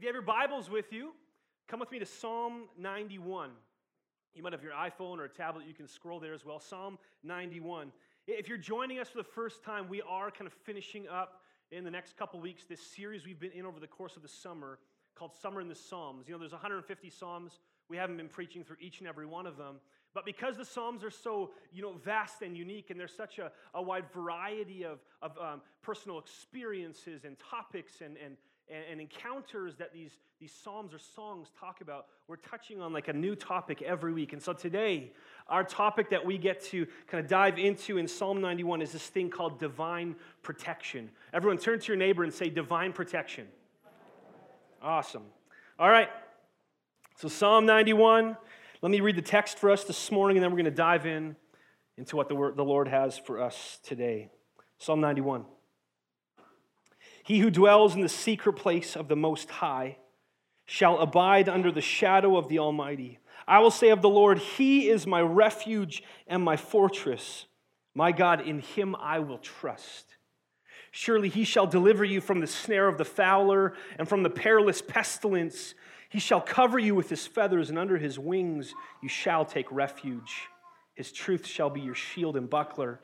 If you have your Bibles with you, come with me to Psalm 91. You might have your iPhone or a tablet, you can scroll there as well. Psalm 91. If you're joining us for the first time, we are kind of finishing up in the next couple weeks this series we've been in over the course of the summer called Summer in the Psalms. You know, there's 150 Psalms. We haven't been preaching through each and every one of them. But because the Psalms are so, you know, vast and unique, and there's such a, a wide variety of, of um, personal experiences and topics and, and, and, encounters that these, these psalms or songs talk about. We're touching on like a new topic every week. And so today, our topic that we get to kind of dive into in Psalm 91 is this thing called divine protection. Everyone turn to your neighbor and say divine protection. Awesome. All right. So Psalm 91. Let me read the text for us this morning, and then we're going to dive in into what the, the Lord has for us today. Psalm 91. He who dwells in the secret place of the Most High shall abide under the shadow of the Almighty. I will say of the Lord, He is my refuge and my fortress. My God, in Him I will trust. Surely He shall deliver you from the snare of the fowler and from the perilous pestilence. He shall cover you with His feathers, and under His wings you shall take refuge. His truth shall be your shield and buckler.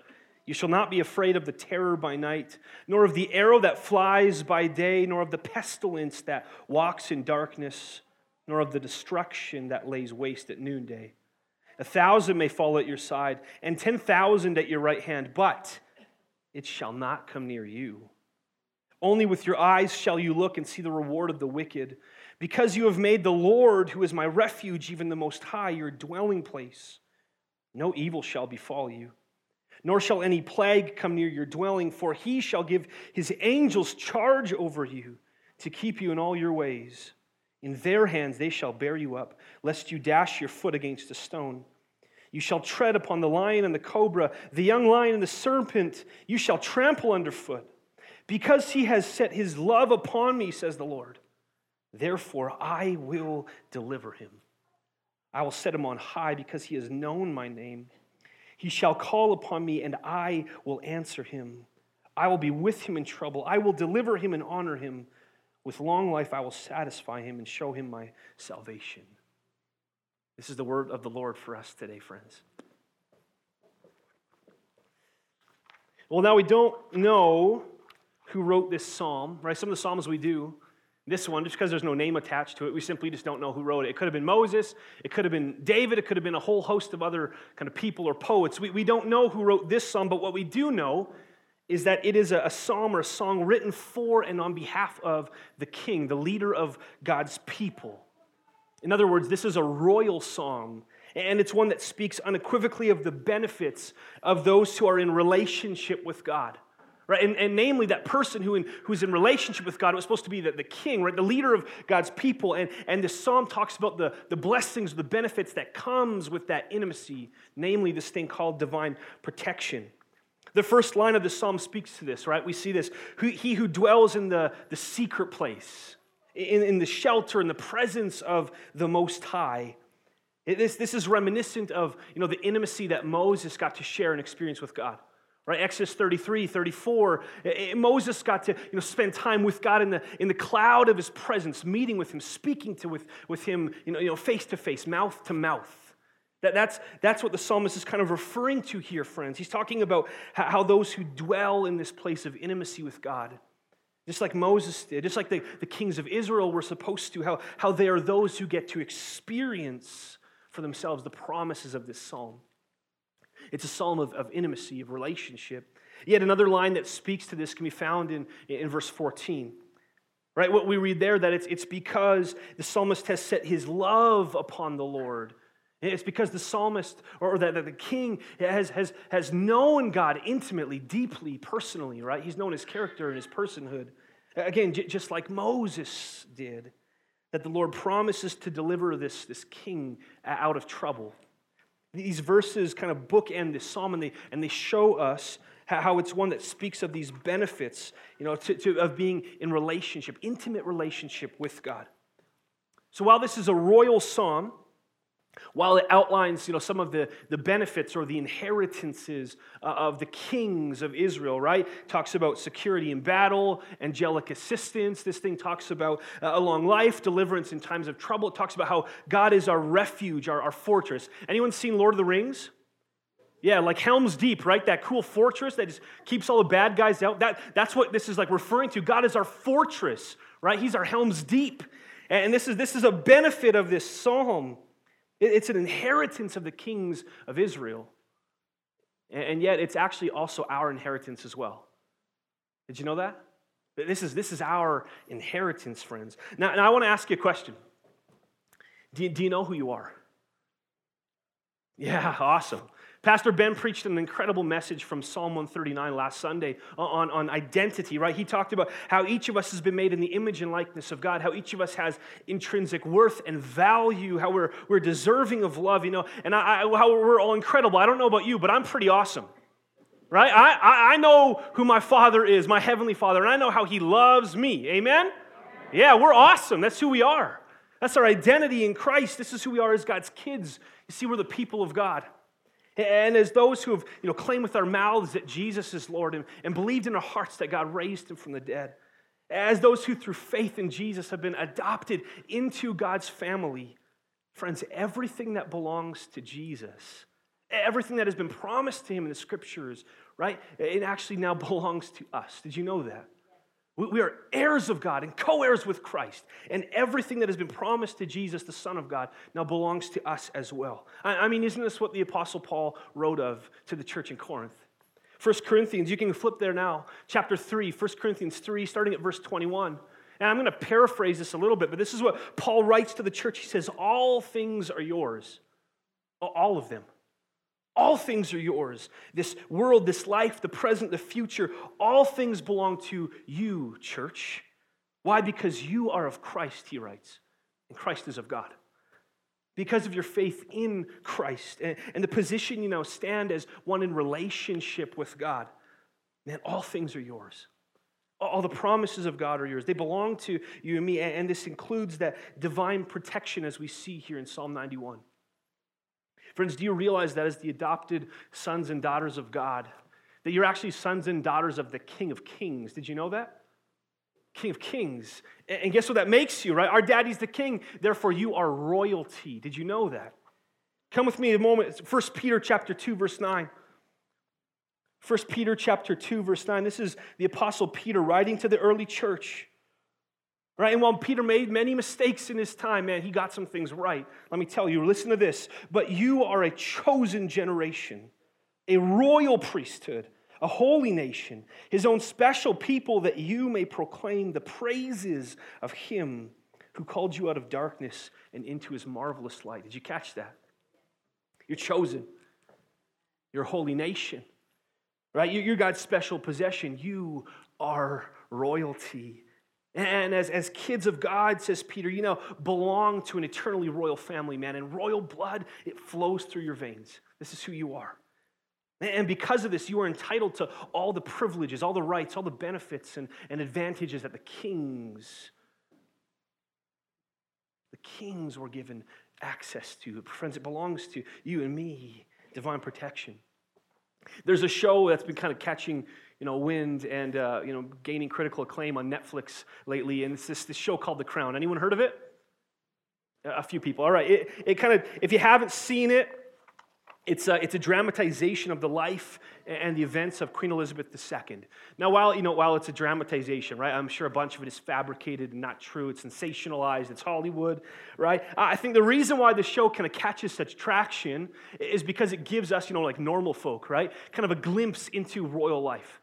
You shall not be afraid of the terror by night, nor of the arrow that flies by day, nor of the pestilence that walks in darkness, nor of the destruction that lays waste at noonday. A thousand may fall at your side, and ten thousand at your right hand, but it shall not come near you. Only with your eyes shall you look and see the reward of the wicked, because you have made the Lord, who is my refuge, even the Most High, your dwelling place. No evil shall befall you nor shall any plague come near your dwelling, for he shall give his angels charge over you to keep you in all your ways. In their hands they shall bear you up, lest you dash your foot against a stone. You shall tread upon the lion and the cobra, the young lion and the serpent, you shall trample underfoot. Because he has set his love upon me, says the Lord, therefore I will deliver him. I will set him on high because he has known my name. He shall call upon me, and I will answer him. I will be with him in trouble. I will deliver him and honor him. With long life, I will satisfy him and show him my salvation. This is the word of the Lord for us today, friends. Well, now we don't know who wrote this psalm, right? Some of the psalms we do. This one, just because there's no name attached to it, we simply just don't know who wrote it. It could have been Moses, it could have been David, it could have been a whole host of other kind of people or poets. We, we don't know who wrote this psalm, but what we do know is that it is a, a psalm or a song written for and on behalf of the king, the leader of God's people. In other words, this is a royal psalm, and it's one that speaks unequivocally of the benefits of those who are in relationship with God right? And, and namely, that person who in, who's in relationship with God was supposed to be the, the king, right? The leader of God's people. And, and this psalm talks about the, the blessings, the benefits that comes with that intimacy, namely this thing called divine protection. The first line of the psalm speaks to this, right? We see this. He who dwells in the, the secret place, in, in the shelter, in the presence of the Most High. this, this is reminiscent of you know, the intimacy that Moses got to share and experience with God. Right, Exodus 33, 34, eh, eh, Moses got to you know, spend time with God in the, in the cloud of his presence, meeting with him, speaking to with, with him you know, you know, face to face, mouth to mouth. That, that's, that's what the psalmist is kind of referring to here, friends. He's talking about how, how those who dwell in this place of intimacy with God, just like Moses did, just like the, the kings of Israel were supposed to, how, how they are those who get to experience for themselves the promises of this psalm. It's a psalm of, of intimacy, of relationship. Yet another line that speaks to this can be found in, in verse 14. Right? What we read there, that it's, it's because the psalmist has set his love upon the Lord. It's because the psalmist or that the king has, has, has known God intimately, deeply, personally, right? He's known his character and his personhood. Again, just like Moses did, that the Lord promises to deliver this, this king out of trouble. These verses kind of bookend this psalm and they, and they show us how it's one that speaks of these benefits, you know, to, to, of being in relationship, intimate relationship with God. So while this is a royal psalm, while it outlines you know, some of the, the benefits or the inheritances uh, of the kings of Israel, right? Talks about security in battle, angelic assistance. This thing talks about uh, a long life, deliverance in times of trouble. It talks about how God is our refuge, our, our fortress. Anyone seen Lord of the Rings? Yeah, like Helm's Deep, right? That cool fortress that just keeps all the bad guys out. That, that's what this is like referring to. God is our fortress, right? He's our Helm's Deep. And this is, this is a benefit of this psalm. It's an inheritance of the kings of Israel. And yet, it's actually also our inheritance as well. Did you know that? This is, this is our inheritance, friends. Now, now I want to ask you a question. Do you, do you know who you are? Yeah, awesome. Pastor Ben preached an incredible message from Psalm 139 last Sunday on, on identity, right? He talked about how each of us has been made in the image and likeness of God, how each of us has intrinsic worth and value, how we're, we're deserving of love, you know, and I, I, how we're all incredible. I don't know about you, but I'm pretty awesome, right? I, I, I know who my Father is, my Heavenly Father, and I know how He loves me. Amen? Yeah, we're awesome. That's who we are. That's our identity in Christ. This is who we are as God's kids. You see, we're the people of God. And as those who have you know, claimed with our mouths that Jesus is Lord and, and believed in our hearts that God raised him from the dead, as those who through faith in Jesus have been adopted into God's family, friends, everything that belongs to Jesus, everything that has been promised to him in the scriptures, right, it actually now belongs to us. Did you know that? We are heirs of God and co heirs with Christ. And everything that has been promised to Jesus, the Son of God, now belongs to us as well. I mean, isn't this what the Apostle Paul wrote of to the church in Corinth? 1 Corinthians, you can flip there now, chapter 3, 1 Corinthians 3, starting at verse 21. And I'm going to paraphrase this a little bit, but this is what Paul writes to the church. He says, All things are yours, all of them. All things are yours. This world, this life, the present, the future, all things belong to you, church. Why? Because you are of Christ, he writes, and Christ is of God. Because of your faith in Christ and the position you now stand as one in relationship with God, man, all things are yours. All the promises of God are yours. They belong to you and me, and this includes that divine protection as we see here in Psalm 91. Friends, do you realize that as the adopted sons and daughters of God, that you're actually sons and daughters of the King of Kings? Did you know that? King of Kings. And guess what that makes you, right? Our daddy's the king, therefore you are royalty. Did you know that? Come with me a moment. 1 Peter chapter 2, verse 9. 1 Peter chapter 2, verse 9. This is the Apostle Peter writing to the early church. Right? And while Peter made many mistakes in his time, man, he got some things right. Let me tell you, listen to this. But you are a chosen generation, a royal priesthood, a holy nation, his own special people, that you may proclaim the praises of him who called you out of darkness and into his marvelous light. Did you catch that? You're chosen. You're a holy nation. Right? You're God's special possession. You are royalty. And as, as kids of God, says Peter, you know, belong to an eternally royal family, man. And royal blood, it flows through your veins. This is who you are. And because of this, you are entitled to all the privileges, all the rights, all the benefits and, and advantages that the kings, the kings were given access to. Friends, it belongs to you and me, divine protection. There's a show that's been kind of catching you know, wind and uh, you know, gaining critical acclaim on Netflix lately, and it's this, this show called The Crown. Anyone heard of it? A few people. All right. It, it kind of, if you haven't seen it, it's a, it's a dramatization of the life and the events of Queen Elizabeth II. Now, while, you know, while it's a dramatization, right, I'm sure a bunch of it is fabricated and not true. It's sensationalized. It's Hollywood, right? I think the reason why the show kind of catches such traction is because it gives us, you know, like normal folk, right, kind of a glimpse into royal life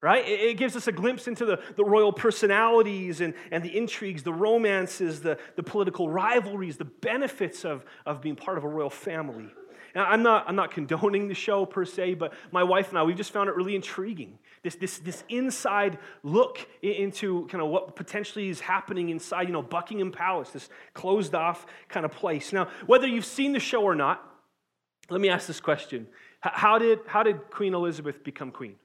right? It, gives us a glimpse into the, the royal personalities and, and the intrigues, the romances, the, the political rivalries, the benefits of, of being part of a royal family. Now, I'm not, I'm not condoning the show per se, but my wife and I, we've just found it really intriguing. This, this, this inside look into kind of what potentially is happening inside, you know, Buckingham Palace, this closed off kind of place. Now, whether you've seen the show or not, let me ask this question. How did, how did Queen Elizabeth become queen?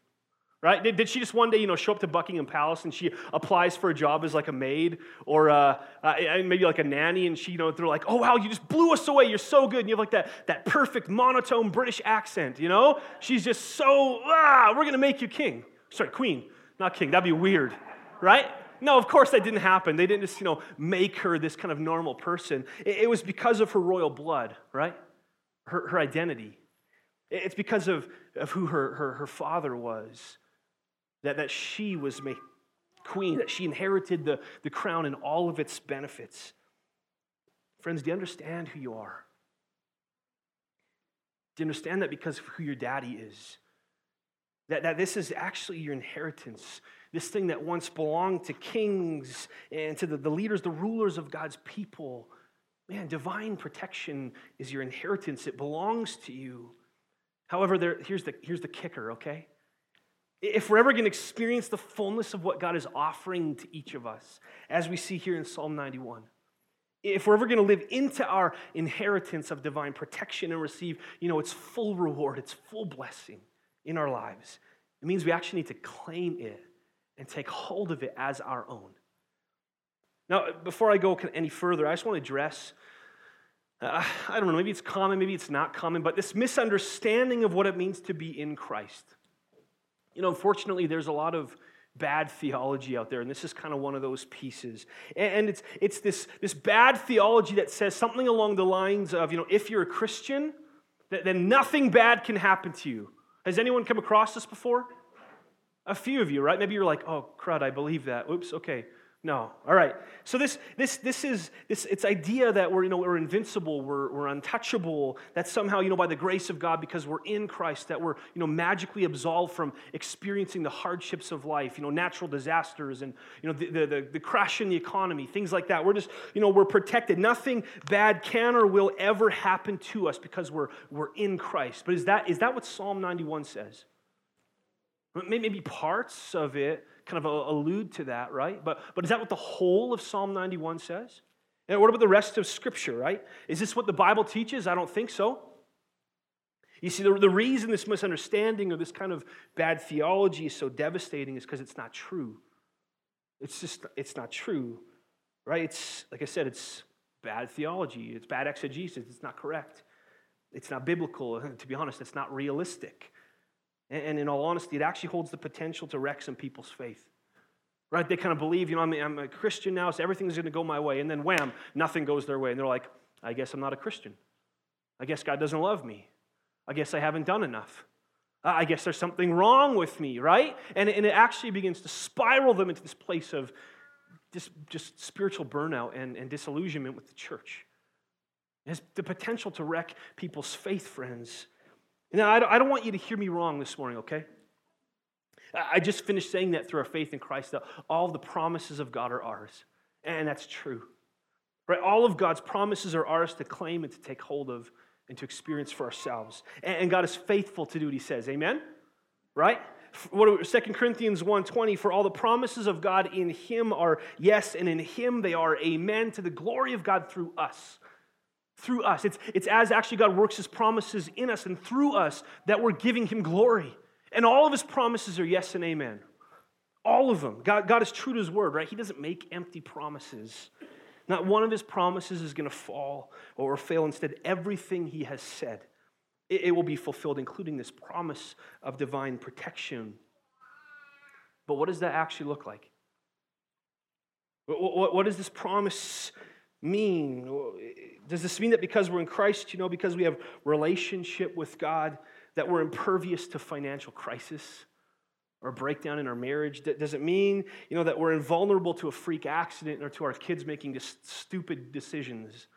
Right? Did, did she just one day, you know, show up to Buckingham Palace and she applies for a job as like a maid or uh, uh, maybe like a nanny and she, you know, they're like, oh, wow, you just blew us away. You're so good. And you have like that, that perfect monotone British accent, you know? She's just so, ah, we're going to make you king. Sorry, queen, not king. That'd be weird, right? No, of course that didn't happen. They didn't just, you know, make her this kind of normal person. It, it was because of her royal blood, right? Her, her identity. It's because of, of who her, her, her father was that, that she was made queen, that she inherited the, the crown and all of its benefits. Friends, do you understand who you are? Do you understand that because of who your daddy is? That, that this is actually your inheritance. This thing that once belonged to kings and to the, the leaders, the rulers of God's people. Man, divine protection is your inheritance, it belongs to you. However, there, here's, the, here's the kicker, okay? If we're ever going to experience the fullness of what God is offering to each of us, as we see here in Psalm 91, if we're ever going to live into our inheritance of divine protection and receive, you know, its full reward, its full blessing in our lives, it means we actually need to claim it and take hold of it as our own. Now, before I go any further, I just want to address uh, I don't know, maybe it's common, maybe it's not common, but this misunderstanding of what it means to be in Christ. You know, unfortunately, there's a lot of bad theology out there, and this is kind of one of those pieces. And it's, it's this, this bad theology that says something along the lines of, you know, if you're a Christian, then nothing bad can happen to you. Has anyone come across this before? A few of you, right? Maybe you're like, oh, crud, I believe that. Oops, okay. No. All right. So this this this is this it's idea that we're you know we're invincible, we're, we're untouchable, that somehow, you know, by the grace of God, because we're in Christ, that we're you know magically absolved from experiencing the hardships of life, you know, natural disasters and you know the, the, the, the crash in the economy, things like that. We're just, you know, we're protected. Nothing bad can or will ever happen to us because we're we're in Christ. But is that is that what Psalm 91 says? Maybe parts of it kind of allude to that, right? But, but is that what the whole of Psalm 91 says? And what about the rest of Scripture, right? Is this what the Bible teaches? I don't think so. You see, the, the reason this misunderstanding or this kind of bad theology is so devastating is because it's not true. It's just, it's not true, right? It's, like I said, it's bad theology. It's bad exegesis. It's not correct. It's not biblical. To be honest, it's not realistic. And in all honesty, it actually holds the potential to wreck some people's faith. Right? They kind of believe, you know, I'm, a Christian now, so everything's going to go my way. And then wham, nothing goes their way. And they're like, I guess I'm not a Christian. I guess God doesn't love me. I guess I haven't done enough. I guess there's something wrong with me, right? And, it actually begins to spiral them into this place of just, just spiritual burnout and disillusionment with the church. It has the potential to wreck people's faith, friends. Now, I don't want you to hear me wrong this morning, okay? I just finished saying that through our faith in Christ, that all the promises of God are ours. And that's true. Right? All of God's promises are ours to claim and to take hold of and to experience for ourselves. And God is faithful to do what he says. Amen? Right? What 2 Corinthians 1:20 for all the promises of God in him are yes and in him they are amen to the glory of God through us through us. It's, it's as actually God works his promises in us and through us that we're giving him glory. And all of his promises are yes and amen. All of them. God, God is true to his word, right? He doesn't make empty promises. Not one of his promises is going to fall or fail. Instead, everything he has said, it, it will be fulfilled, including this promise of divine protection. But what does that actually look like? What, what, this promise mean? Eh, eh, does this mean that because we're in Christ, you know, because we have relationship with God, that we're impervious to financial crisis or breakdown in our marriage? Does it mean, you know, that we're invulnerable to a freak accident or to our kids making just stupid decisions?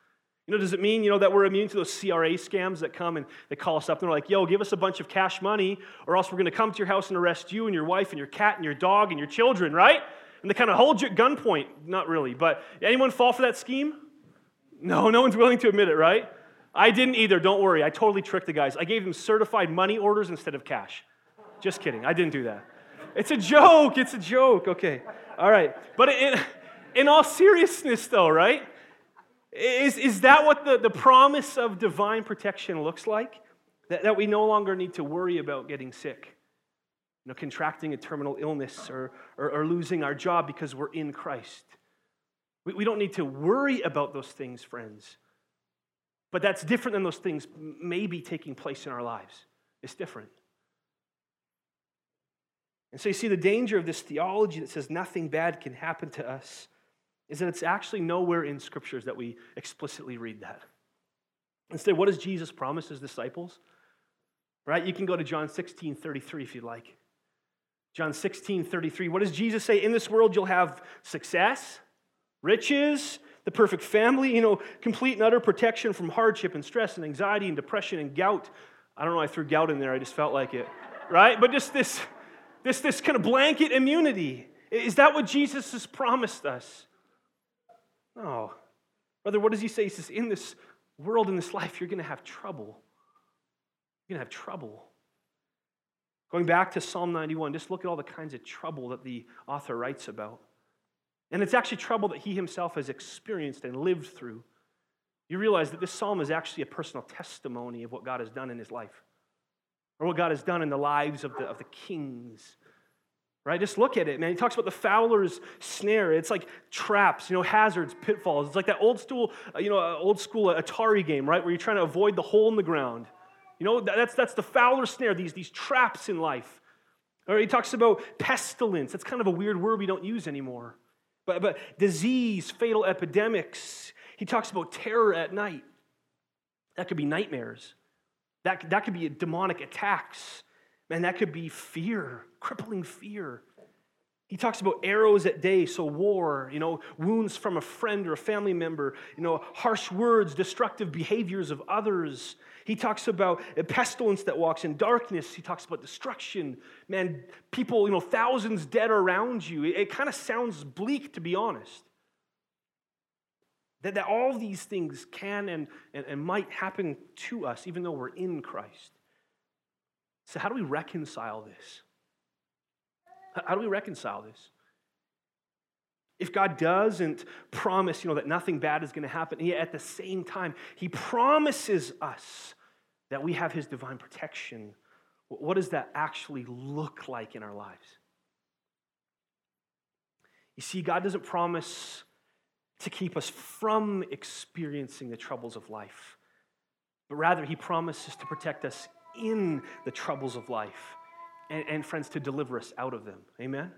You know, does it mean, you know, that we're immune to those CRA scams that come and they call us up and they're like, yo, give us a bunch of cash money or else we're going to come to your house and arrest you and your wife and your cat and your dog and your children, right? And they kind of hold you at gunpoint. Not really, but anyone fall for that scheme? No, no one's willing to admit it, right? I didn't either. Don't worry. I totally tricked the guys. I gave them certified money orders instead of cash. Just kidding. I didn't do that. It's a joke. It's a joke. Okay. All right. But in, in all seriousness, though, right? Is, is that what the, the promise of divine protection looks like? That, that we no longer need to worry about getting sick? You know, contracting a terminal illness or, or, or losing our job because we're in Christ. We, we don't need to worry about those things, friends. But that's different than those things maybe taking place in our lives. It's different. And so you see, the danger of this theology that says nothing bad can happen to us is that it's actually nowhere in scriptures that we explicitly read that. Instead, what does Jesus promise his disciples? Right? You can go to John 16 33 if you'd like. John 16 33. What does Jesus say? In this world, you'll have success, riches, the perfect family, you know, complete and utter protection from hardship and stress and anxiety and depression and gout. I don't know, I threw gout in there, I just felt like it. Right? But just this, this, this kind of blanket immunity. Is that what Jesus has promised us? No. Brother, what does he say? He says, in this world, in this life, you're going to have trouble. You're going to have trouble. Going back to Psalm 91, just look at all the kinds of trouble that the author writes about. And it's actually trouble that he himself has experienced and lived through. You realize that this psalm is actually a personal testimony of what God has done in his life, or what God has done in the lives of the, of the kings. Right? Just look at it, man. He talks about the fowler's snare. It's like traps, you know, hazards, pitfalls. It's like that old school, uh, you know, uh, old school Atari game, right? Where you're trying to avoid the hole in the ground. You know, that's, that's the fowler's snare, these, these traps in life. Or he talks about pestilence. That's kind of a weird word we don't use anymore. But, but disease, fatal epidemics. He talks about terror at night. That could be nightmares. That, that could be demonic attacks. Man, that could be fear, crippling fear. He talks about arrows at day, so war, you know, wounds from a friend or a family member, you know, harsh words, destructive behaviors of others. He talks about a pestilence that walks in darkness. He talks about destruction. Man, people, you know, thousands dead around you. It, it kind of sounds bleak, to be honest. That, that all these things can and, and, and might happen to us, even though we're in Christ. So, how do we reconcile this? How do we reconcile this? If God doesn't promise, you know, that nothing bad is going to happen, yet at the same time, He promises us that we have His divine protection, what does that actually look like in our lives? You see, God doesn't promise to keep us from experiencing the troubles of life, but rather, He promises to protect us in the troubles of life and, and, friends, to deliver us out of them. Amen?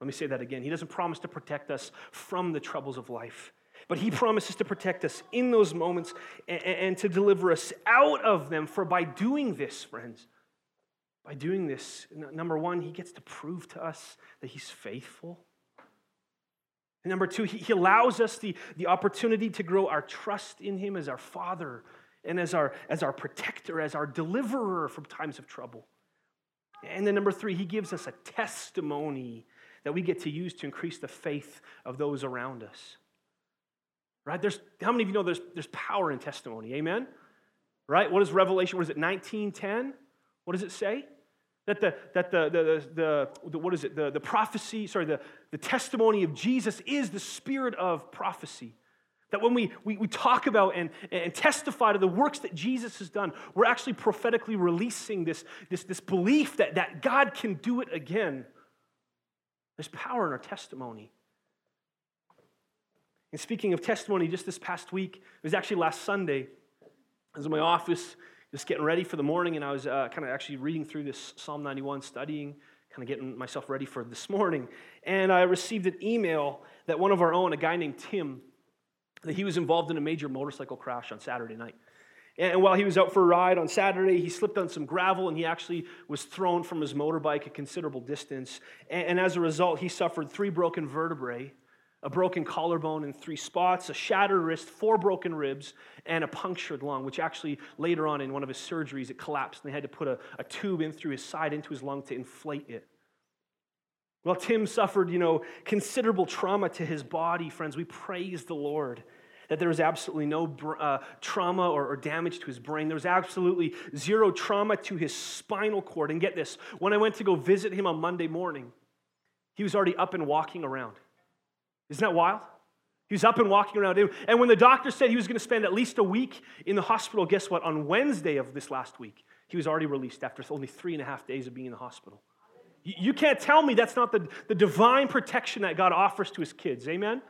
Let me say that again. He doesn't promise to protect us from the troubles of life, but He promises to protect us in those moments and, and to deliver us out of them. For by doing this, friends, by doing this, number one, He gets to prove to us that He's faithful. And number two, he, he allows us the, the opportunity to grow our trust in Him as our Father and as our, as our protector, as our deliverer from times of trouble. And then number three, he gives us a testimony that we get to use to increase the faith of those around us. Right? There's how many of you know there's, there's power in testimony? Amen? Right? What is Revelation? What is it? 1910? What does it say? That the that the the, the, the what is it? The, the prophecy, sorry, the, the testimony of Jesus is the spirit of prophecy. That when we, we, we talk about and, and testify to the works that Jesus has done, we're actually prophetically releasing this, this, this belief that, that God can do it again. There's power in our testimony. And speaking of testimony, just this past week, it was actually last Sunday. I was in my office, just getting ready for the morning, and I was uh, kind of actually reading through this Psalm 91, studying, kind of getting myself ready for this morning. And I received an email that one of our own, a guy named Tim, that he was involved in a major motorcycle crash on Saturday night. And while he was out for a ride on Saturday, he slipped on some gravel and he actually was thrown from his motorbike a considerable distance. And as a result, he suffered three broken vertebrae, a broken collarbone in three spots, a shattered wrist, four broken ribs, and a punctured lung, which actually later on in one of his surgeries, it collapsed and they had to put a, a tube in through his side into his lung to inflate it. Well, Tim suffered, you know, considerable trauma to his body, friends. We praise the Lord that there was absolutely no uh, trauma or, or, damage to his brain. There was absolutely zero trauma to his spinal cord. And get this when I went to go visit him on Monday morning, he was already up and walking around. Isn't that wild? He was up and walking around. And when the doctor said he was going to spend at least a week in the hospital, guess what? On Wednesday of this last week, he was already released after only three and a half days of being in the hospital. You can't tell me that's not the, the divine protection that God offers to his kids. Amen?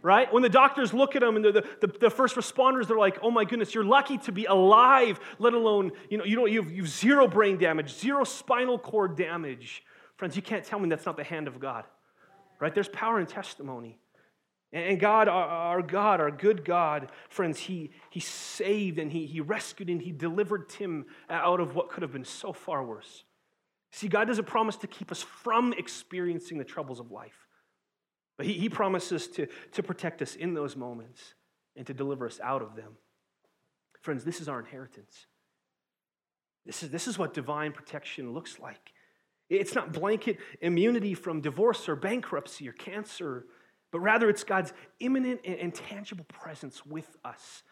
Right? When the doctors look at them and the, the, the first responders, they're like, oh my goodness, you're lucky to be alive, let alone, you know, you, don't, you, have, you have zero brain damage, zero spinal cord damage. Friends, you can't tell me that's not the hand of God. Right? There's power in testimony. And God, our God, our good God, friends, He, he saved and he, he rescued and He delivered Tim out of what could have been so far worse. See, God doesn't promise to keep us from experiencing the troubles of life, but He, he promises to, to protect us in those moments and to deliver us out of them. Friends, this is our inheritance. This is, this is what divine protection looks like. It's not blanket immunity from divorce or bankruptcy or cancer but rather it's God's imminent and tangible presence with us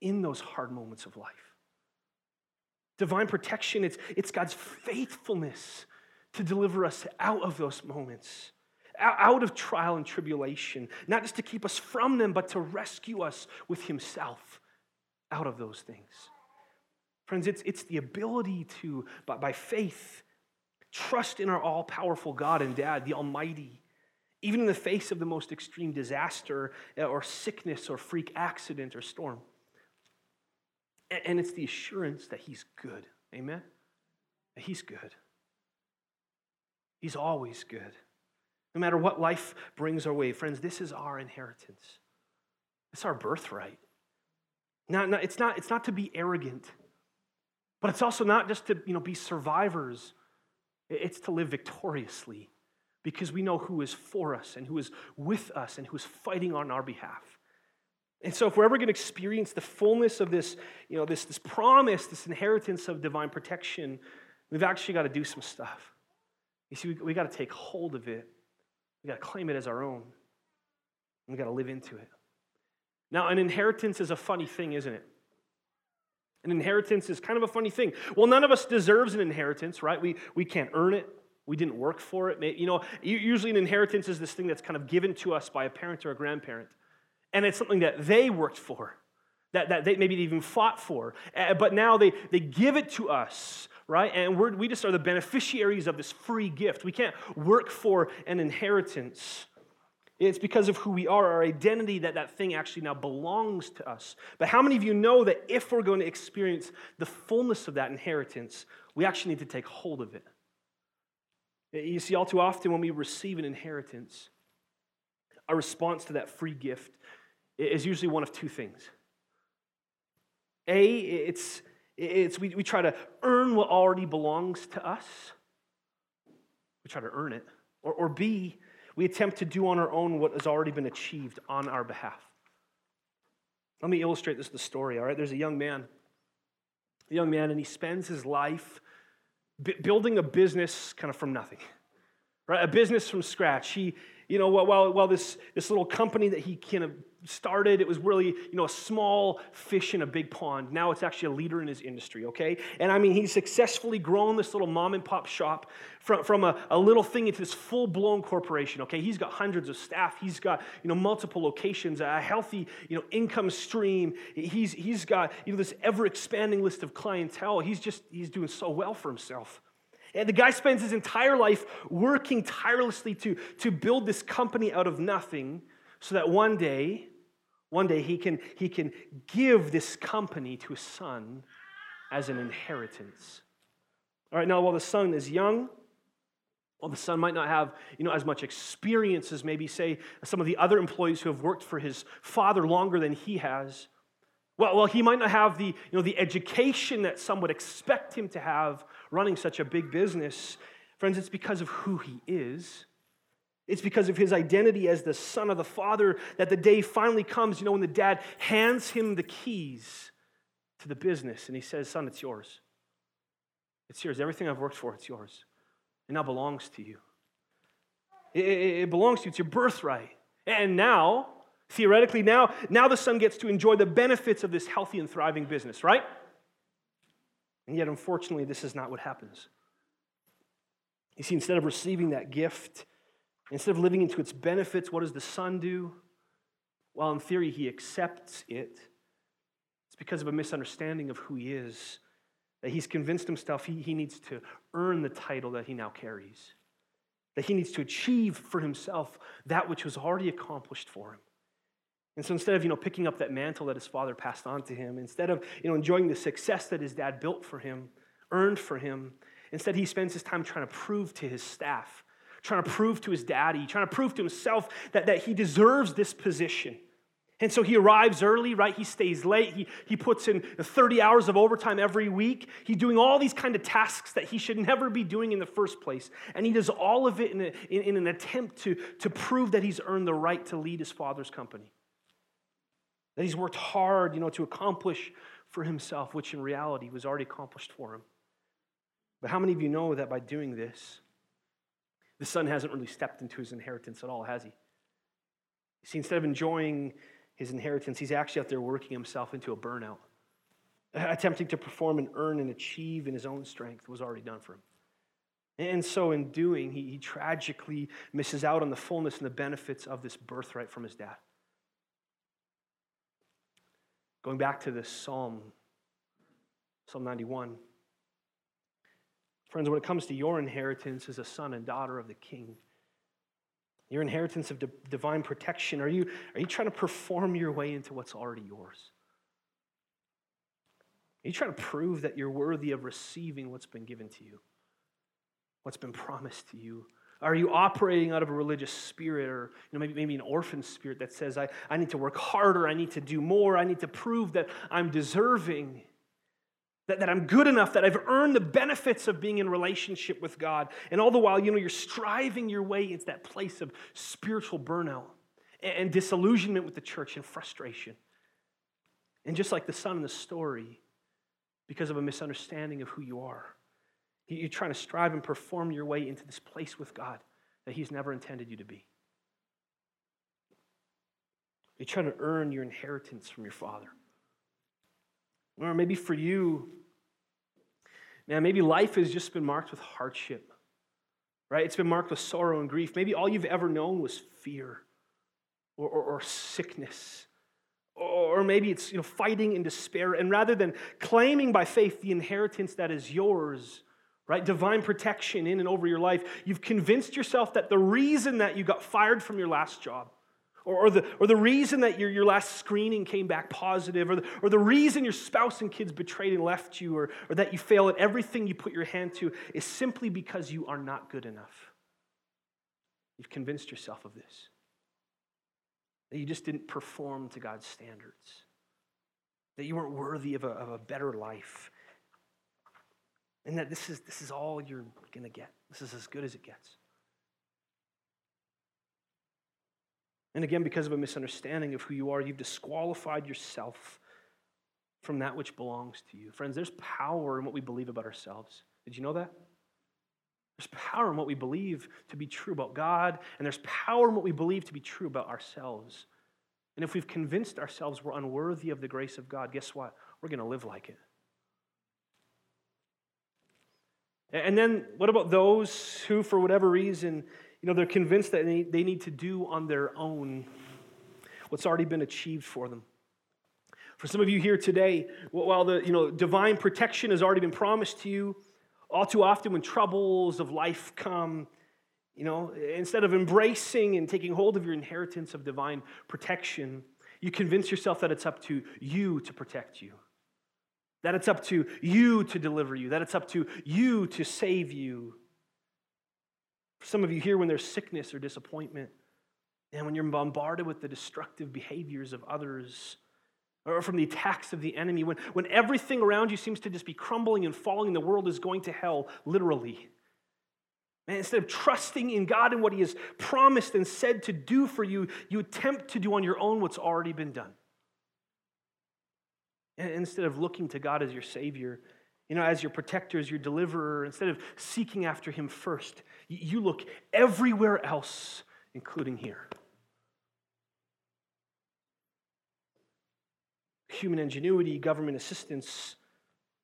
in those hard moments of life. Divine protection, it's, it's God's faithfulness to deliver us out of those moments, out of trial and tribulation, not just to keep us from them, but to rescue us with Himself out of those things. Friends, it's, it's the ability to, by, by faith, trust in our all powerful God and Dad, the Almighty even in the face of the most extreme disaster uh, or sickness or freak accident or storm. And it's the assurance that He's good. Amen? He's good. He's always good. No matter what life brings our way, friends, this is our inheritance. It's our birthright. Not, it's, not, it's not to be arrogant, but it's also not just to you know, be survivors, it's to live victoriously because we know who is for us and who is with us and who is fighting on our behalf. And so, if we're ever going to experience the fullness of this, you know, this, this promise, this inheritance of divine protection, we've actually got to do some stuff. You see, we, we got to take hold of it, we got to claim it as our own, we got to live into it. Now, an inheritance is a funny thing, isn't it? An inheritance is kind of a funny thing. Well, none of us deserves an inheritance, right? We, we can't earn it. We didn't work for it. You know, usually an inheritance is this thing that's kind of given to us by a parent or a grandparent. And it's something that they worked for, that, that they maybe even fought for. But now they, they give it to us, right? And we're, we just are the beneficiaries of this free gift. We can't work for an inheritance. It's because of who we are, our identity, that that thing actually now belongs to us. But how many of you know that if we're going to experience the fullness of that inheritance, we actually need to take hold of it? You see, all too often when we receive an inheritance, our response to that free gift is usually one of two things. A, it's, it's we, we try to earn what already belongs to us. We try to earn it. Or, or B, we attempt to do on our own what has already been achieved on our behalf. Let me illustrate this with the story, all right? There's a young man, a young man, and he spends his life b- building a business kind of from nothing, right? A business from scratch. He, you know, while, while this, this little company that he kind of started, it was really, you know, a small fish in a big pond. Now it's actually a leader in his industry, okay? And I mean, he's successfully grown this little mom and pop shop from, from a, a little thing into this full blown corporation, okay? He's got hundreds of staff. He's got, you know, multiple locations, a healthy, you know, income stream. He's, he's got, you know, this ever expanding list of clientele. He's just, he's doing so well for himself. And the guy spends his entire life working tirelessly to, to build this company out of nothing so that one day, one day he can, he can give this company to his son as an inheritance. All right, now while the son is young, while the son might not have you know, as much experience as maybe, say, some of the other employees who have worked for his father longer than he has, well, well, he might not have the, you know, the education that some would expect him to have running such a big business. Friends, it's because of who he is. It's because of his identity as the son of the father that the day finally comes, you know, when the dad hands him the keys to the business and he says, Son, it's yours. It's yours. Everything I've worked for, it's yours. It now belongs to you. It, it, it belongs to you. It's your birthright. And now, Theoretically, now, now the son gets to enjoy the benefits of this healthy and thriving business, right? And yet, unfortunately, this is not what happens. You see, instead of receiving that gift, instead of living into its benefits, what does the son do? Well, in theory, he accepts it. It's because of a misunderstanding of who he is that he's convinced himself he, he needs to earn the title that he now carries. that he needs to achieve for himself that which was already accomplished for him. And so instead of, you know, picking up that mantle that his father passed on to him, instead of, you know, enjoying the success that his dad built for him, earned for him, instead he spends his time trying to prove to his staff, trying to prove to his daddy, trying to prove to himself that, that he deserves this position. And so he arrives early, right? He stays late. He, he puts in 30 hours of overtime every week. He's doing all these kind of tasks that he should never be doing in the first place. And he does all of it in, a, in, in an attempt to, to prove that he's earned the right to lead his father's company. That he's worked hard, you know, to accomplish for himself, which in reality was already accomplished for him. But how many of you know that by doing this, the son hasn't really stepped into his inheritance at all, has he? See, instead of enjoying his inheritance, he's actually out there working himself into a burnout. Attempting to perform and earn and achieve in his own strength was already done for him. And so, in doing, he, he tragically misses out on the fullness and the benefits of this birthright from his dad. Going back to this psalm, Psalm 91. Friends, when it comes to your inheritance as a son and daughter of the king, your inheritance of divine protection, are you, are you trying to perform your way into what's already yours? Are you trying to prove that you're worthy of receiving what's been given to you, what's been promised to you? Are you operating out of a religious spirit or you know, maybe, maybe an orphan spirit that says, I, I need to work harder, I need to do more, I need to prove that I'm deserving? That, that I'm good enough, that I've earned the benefits of being in relationship with God. And all the while, you know, you're striving your way into that place of spiritual burnout and, and disillusionment with the church and frustration. And just like the son in the story, because of a misunderstanding of who you are, you're trying to strive and perform your way into this place with God that He's never intended you to be. You're trying to earn your inheritance from your Father. Or maybe for you, man, maybe life has just been marked with hardship, right? It's been marked with sorrow and grief. Maybe all you've ever known was fear or, or, or sickness. Or maybe it's you know, fighting in despair. And rather than claiming by faith the inheritance that is yours, right? Divine protection in and over your life. You've convinced yourself that the reason that you got fired from your last job, or, or, the, or the reason that your, your last screening came back positive, or the, or the reason your spouse and kids betrayed and left you, or, or that you fail at everything you put your hand to is simply because you are not good enough. You've convinced yourself of this. That you just didn't perform to God's standards. That you weren't worthy of a, of a better life. And that this is, this is all you're going to get. This is as good as it gets. And again, because of a misunderstanding of who you are, you've disqualified yourself from that which belongs to you. Friends, there's power in what we believe about ourselves. Did you know that? There's power in what we believe to be true about God, and there's power in what we believe to be true about ourselves. And if we've convinced ourselves we're unworthy of the grace of God, guess what? We're going to live like it. And then what about those who, for whatever reason, you know, they're convinced that they need to do on their own what's already been achieved for them? For some of you here today, while the you know, divine protection has already been promised to you, all too often when troubles of life come, you know, instead of embracing and taking hold of your inheritance of divine protection, you convince yourself that it's up to you to protect you that it's up to you to deliver you, that it's up to you to save you. For some of you here, when there's sickness or disappointment, and when you're bombarded with the destructive behaviors of others, or from the attacks of the enemy, when, when everything around you seems to just be crumbling and falling, the world is going to hell, literally. And instead of trusting in God and what He has promised and said to do for you, you attempt to do on your own what's already been done. Instead of looking to God as your Savior, you know, as your protector, as your deliverer, instead of seeking after Him first, you look everywhere else, including here. Human ingenuity, government assistance,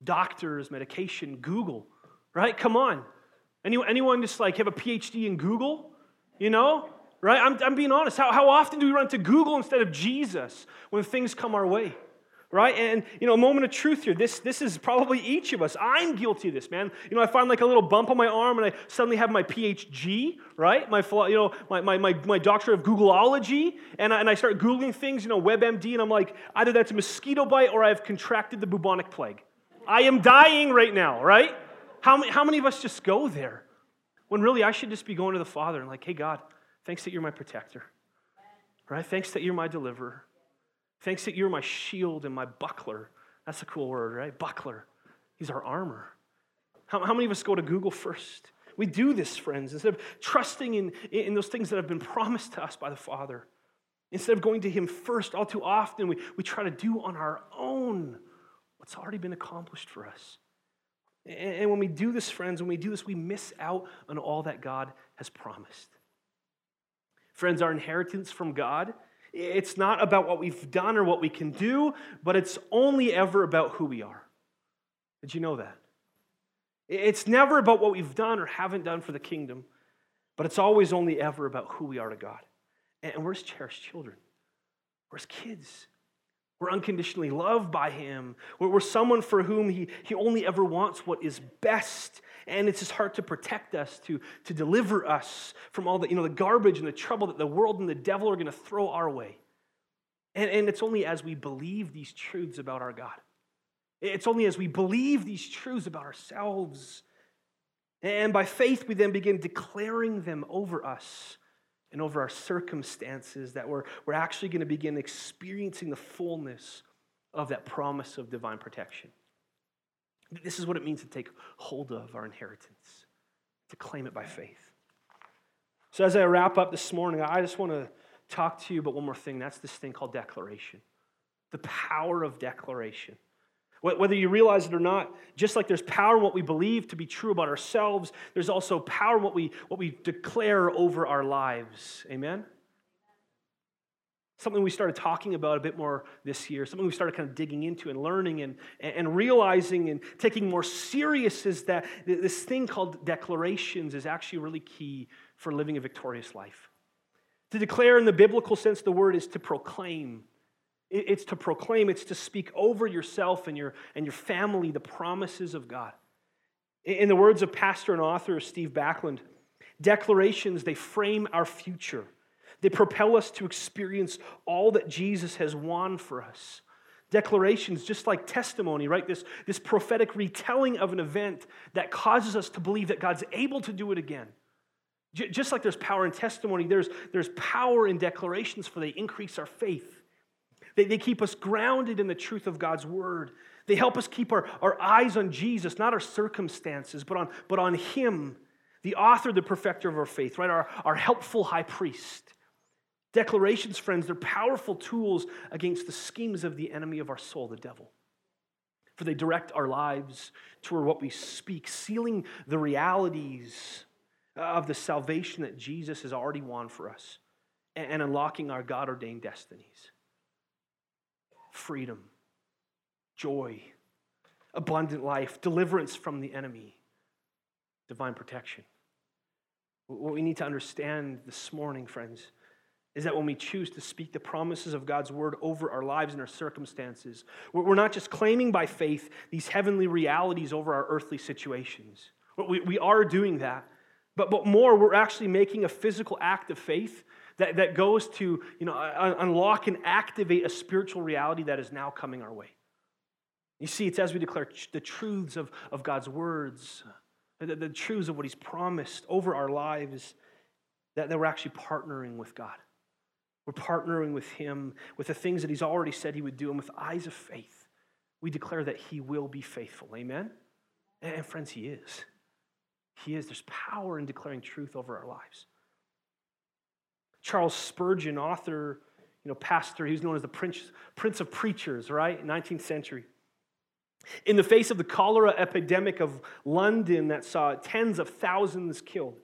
doctors, medication, Google, right? Come on. Anyone, anyone just like have a PhD in Google? You know? Right? I'm, I'm being honest. How, how often do we run to Google instead of Jesus when things come our way? Right? And, you know, a moment of truth here. This, this is probably each of us. I'm guilty of this, man. You know, I find like a little bump on my arm and I suddenly have my PhD, right? My, you know, my, my, my, my doctorate of Googleology. And I, and I start Googling things, you know, WebMD, and I'm like, either that's a mosquito bite or I've contracted the bubonic plague. I am dying right now, right? How how many of us just go there? When really I should just be going to the Father and like, hey, God, thanks that you're my protector, right? Thanks that you're my deliverer. Thanks that you're my shield and my buckler. That's a cool word, right? Buckler. He's our armor. How, how many of us go to Google first? We do this, friends, instead of trusting in, in those things that have been promised to us by the Father. Instead of going to Him first, all too often we, we try to do on our own what's already been accomplished for us. And, and when we do this, friends, when we do this, we miss out on all that God has promised. Friends, our inheritance from God it's not about what we've done or what we can do, but it's only ever about who we are. Did you know that? It's never about what we've done or haven't done for the kingdom, but it's always only ever about who we are to God. And we're his cherished children, we're his kids. We're unconditionally loved by him. We're someone for whom he, he only ever wants what is best. And it's his heart to protect us, to, to deliver us from all the, you know, the garbage and the trouble that the world and the devil are going to throw our way. And, and it's only as we believe these truths about our God. It's only as we believe these truths about ourselves. And by faith, we then begin declaring them over us and over our circumstances that we're, we're actually going to begin experiencing the fullness of that promise of divine protection. This is what it means to take hold of our inheritance, to claim it by faith. So, as I wrap up this morning, I just want to talk to you about one more thing. That's this thing called declaration the power of declaration. Whether you realize it or not, just like there's power in what we believe to be true about ourselves, there's also power in what we, what we declare over our lives. Amen? Something we started talking about a bit more this year, something we started kind of digging into and learning and, and realizing and taking more serious is that this thing called declarations is actually really key for living a victorious life. To declare in the biblical sense, the word is to proclaim it's to proclaim, it's to speak over yourself and your, and your family the promises of God. In the words of pastor and author Steve Backlund, declarations, they frame our future. They propel us to experience all that Jesus has won for us. Declarations, just like testimony, right? This, this prophetic retelling of an event that causes us to believe that God's able to do it again. J- just like there's power in testimony, there's, there's power in declarations, for they increase our faith. They, they keep us grounded in the truth of God's word. They help us keep our, our eyes on Jesus, not our circumstances, but on, but on Him, the author, the perfecter of our faith, right? Our, our helpful high priest. Declarations, friends, they're powerful tools against the schemes of the enemy of our soul, the devil. For they direct our lives toward what we speak, sealing the realities of the salvation that Jesus has already won for us and unlocking our God ordained destinies freedom, joy, abundant life, deliverance from the enemy, divine protection. What we need to understand this morning, friends, is that when we choose to speak the promises of God's word over our lives and our circumstances, we're not just claiming by faith these heavenly realities over our earthly situations. We, we are doing that. But, but more, we're actually making a physical act of faith that, that goes to you know, unlock and activate a spiritual reality that is now coming our way. You see, it's as we declare the truths of, of God's words, the, truths of what He's promised over our lives, that, that we're actually partnering with God. We're partnering with Him, with the things that He's already said He would do, and with eyes of faith, we declare that He will be faithful. Amen? And friends, He is. He is. There's power in declaring truth over our lives. Charles Spurgeon, author, you know, pastor, he was known as the Prince, Prince of Preachers, right? 19th century. In the face of the cholera epidemic of London that saw tens of thousands killed,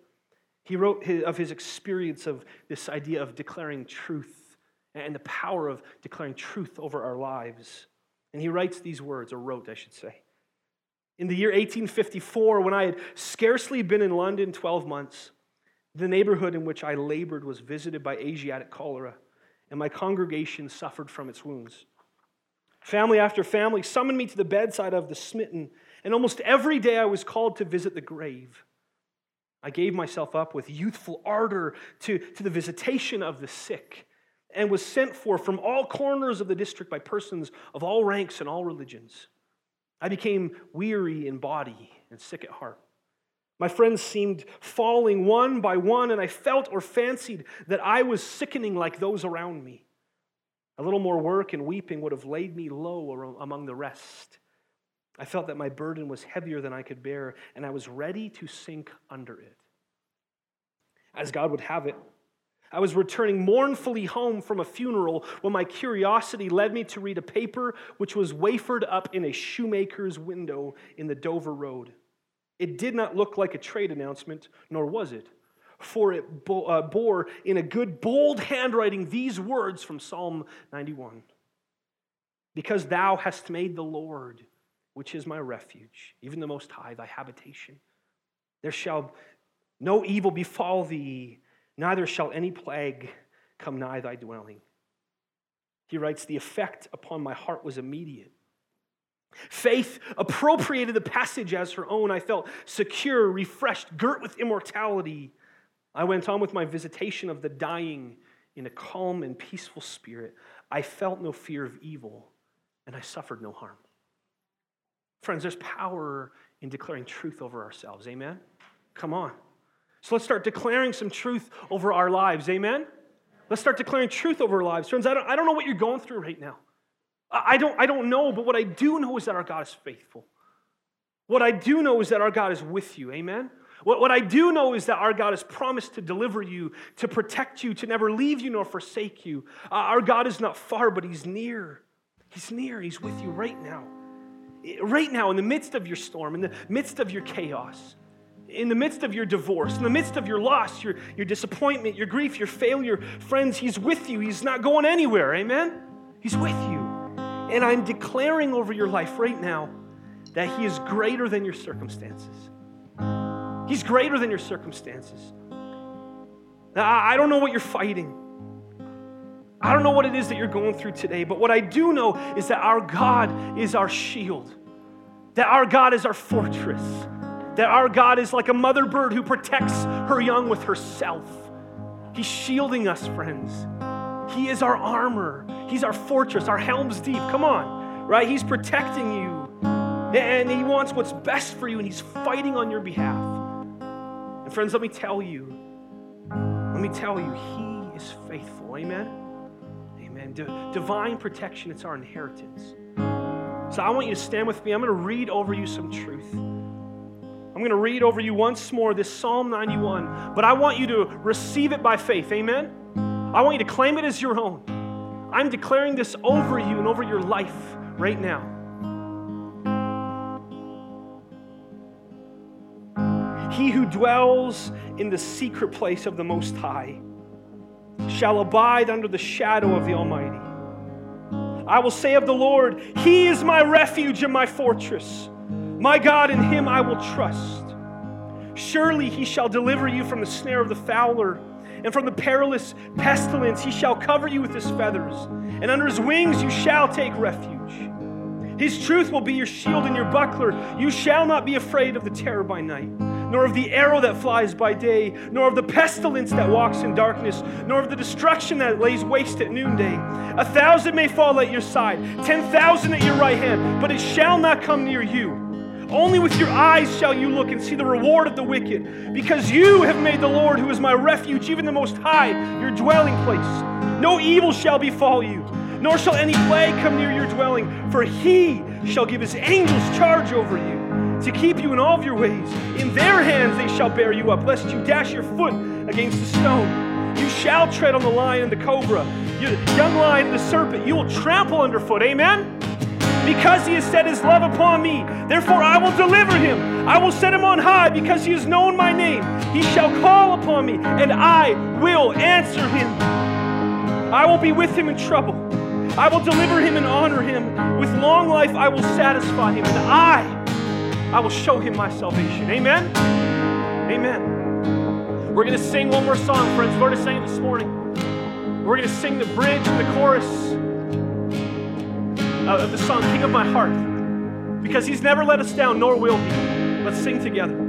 he wrote his, of his experience of this idea of declaring truth and the power of declaring truth over our lives. And he writes these words, or wrote, I should say. In the year 1854, when I had scarcely been in London 12 months, the neighborhood in which I labored was visited by Asiatic cholera, and my congregation suffered from its wounds. Family after family summoned me to the bedside of the smitten, and almost every day I was called to visit the grave. I gave myself up with youthful ardor to, to the visitation of the sick and was sent for from all corners of the district by persons of all ranks and all religions. I became weary in body and sick at heart. My friends seemed falling one by one, and I felt or fancied that I was sickening like those around me. A little more work and weeping would have laid me low among the rest. I felt that my burden was heavier than I could bear, and I was ready to sink under it. As God would have it, I was returning mournfully home from a funeral when my curiosity led me to read a paper which was wafered up in a shoemaker's window in the Dover Road. It did not look like a trade announcement, nor was it for it uh, bore in a good, bold handwriting these words from Psalm 91 Because thou hast made the Lord, which is my refuge, even the Most High, thy habitation, there shall no evil befall thee, neither shall any plague come nigh thy dwelling. He writes, The effect upon my heart was immediate. Faith appropriated the passage as her own. I felt secure, refreshed, girt with immortality. I went on with my visitation of the dying in a calm and peaceful spirit. I felt no fear of evil, and I suffered no harm. Friends, there's power in declaring truth over ourselves. Amen? Come on. So let's start declaring some truth over our lives. Amen? Let's start declaring truth over our lives. Friends, I don't, I don't know what you're going through right now. I don't, I don't know, but what I do know is that our God is faithful. What I do know is that our God is with you. Amen? What, what I do know is that our God has promised to deliver you, to protect you, to never leave you nor forsake you. Uh, our God is not far, but He's near. He's near. He's with you right now. Right now, in the midst of your storm, in the midst of your chaos, in the midst of your divorce, in the midst of your loss, your, your disappointment, your grief, your failure, friends, He's with you. He's not going anywhere. Amen? He's with you. And I'm declaring over your life right now that He is greater than your circumstances. He's greater than your circumstances. I don't know what you're fighting. I don't know what it is that you're going through today, but what I do know is that our God is our shield, that our God is our fortress, that our God is like a mother bird who protects her young with herself. He's shielding us, friends. He is our armor, He's our fortress, our helm's deep. Come on, right? He's protecting you, and He wants what's best for you, and He's fighting on your behalf. And friends, let me tell you, let me tell you, He is faithful. Amen? Divine protection, it's our inheritance. So I want you to stand with me. I'm going to read over you some truth. I'm going to read over you once more this Psalm 91, but I want you to receive it by faith. Amen? I want you to claim it as your own. I'm declaring this over you and over your life right now. He who dwells in the secret place of the Most High shall abide under the shadow of the Almighty. I will say of the Lord, He is my refuge and my fortress. My God, in Him I will trust. Surely He shall deliver you from the snare of the fowler and from the perilous pestilence. He shall cover you with His feathers, and under His wings you shall take refuge. His truth will be your shield and your buckler. You shall not be afraid of the terror by night nor of the arrow that flies by day, nor of the pestilence that walks in darkness, nor of the destruction that lays waste at noonday. A thousand may fall at your side, ten thousand at your right hand, but it shall not come near you. Only with your eyes shall you look and see the reward of the wicked, because you have made the Lord, who is my refuge, even the Most High, your dwelling place. No evil shall befall you, nor shall any plague come near your dwelling, for he shall give his angels charge over you to keep you in all of your ways. In their hands they shall bear you up, lest you dash your foot against a stone. You shall tread on the lion and the cobra, you, young lion and the serpent. You will trample underfoot. Amen? Because he has set his love upon me, therefore I will deliver him. I will set him on high because he has known my name. He shall call upon me, and I will answer him. I will be with him in trouble. I will deliver him and honor him. With long life I will satisfy him, and I I will show him my salvation. Amen? Amen. We're going to sing one more song, friends. Lord is saying this morning. We're going to sing the bridge and the chorus. of the song King of My Heart because he's never let us down, nor will he. Let's sing together.